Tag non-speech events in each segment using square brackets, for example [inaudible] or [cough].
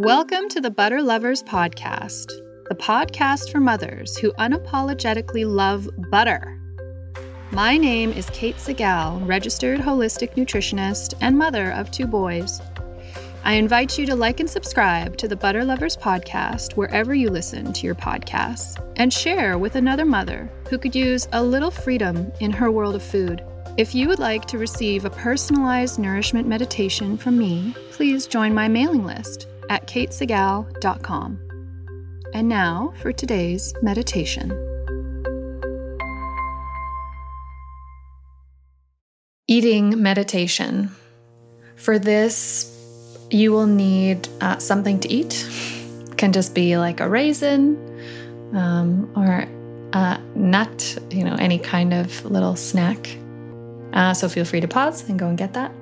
Welcome to the Butter Lovers Podcast, the podcast for mothers who unapologetically love butter. My name is Kate Segall, registered holistic nutritionist and mother of two boys. I invite you to like and subscribe to the Butter Lovers Podcast wherever you listen to your podcasts and share with another mother who could use a little freedom in her world of food. If you would like to receive a personalized nourishment meditation from me, please join my mailing list at katesegall.com. And now for today's meditation. Eating meditation. For this, you will need uh, something to eat. It can just be like a raisin um, or a nut, you know, any kind of little snack. Uh, so feel free to pause and go and get that.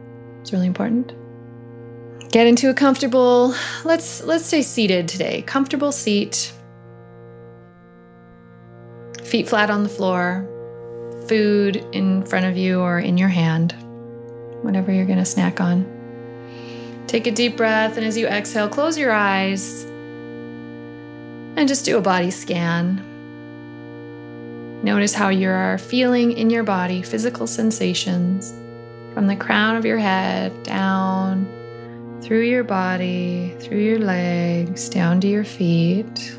It's really important. Get into a comfortable, let's let's stay seated today. Comfortable seat. Feet flat on the floor. Food in front of you or in your hand. Whatever you're going to snack on. Take a deep breath and as you exhale, close your eyes. And just do a body scan. Notice how you are feeling in your body, physical sensations from the crown of your head down through your body, through your legs, down to your feet.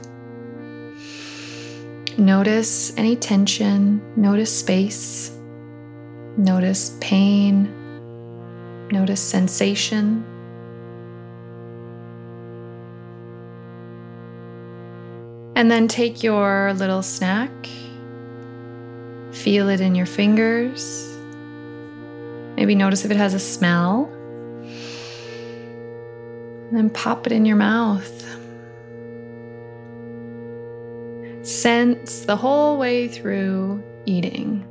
Notice any tension, notice space, notice pain, notice sensation. And then take your little snack, feel it in your fingers. Maybe notice if it has a smell. And then pop it in your mouth. Sense the whole way through eating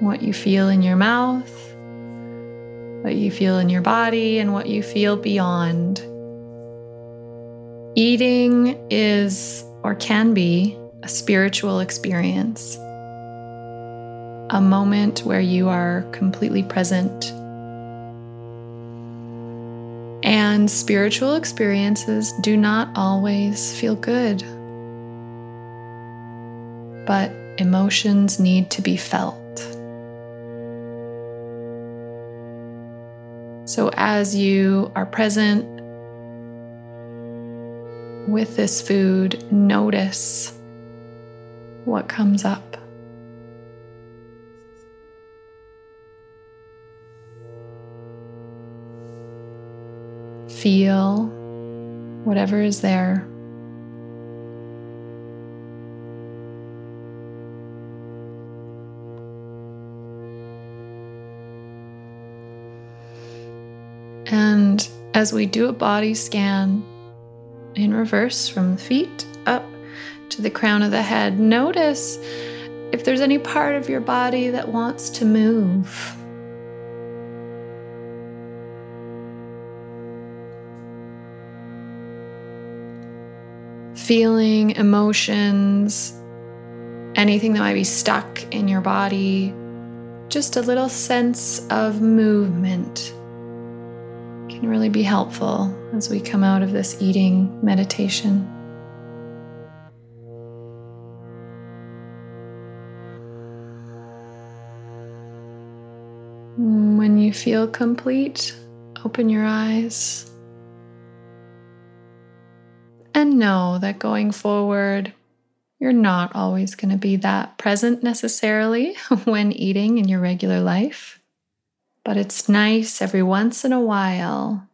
what you feel in your mouth, what you feel in your body, and what you feel beyond. Eating is or can be a spiritual experience, a moment where you are completely present spiritual experiences do not always feel good. But emotions need to be felt. So, as you are present with this food, notice what comes up. Feel whatever is there. And as we do a body scan in reverse from the feet up to the crown of the head, notice if there's any part of your body that wants to move. Feeling, emotions, anything that might be stuck in your body, just a little sense of movement can really be helpful as we come out of this eating meditation. When you feel complete, open your eyes. And know that going forward, you're not always going to be that present necessarily [laughs] when eating in your regular life. But it's nice every once in a while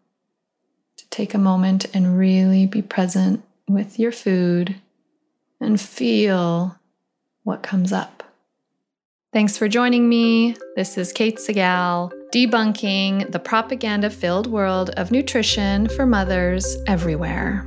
to take a moment and really be present with your food and feel what comes up. Thanks for joining me. This is Kate Segall, debunking the propaganda filled world of nutrition for mothers everywhere.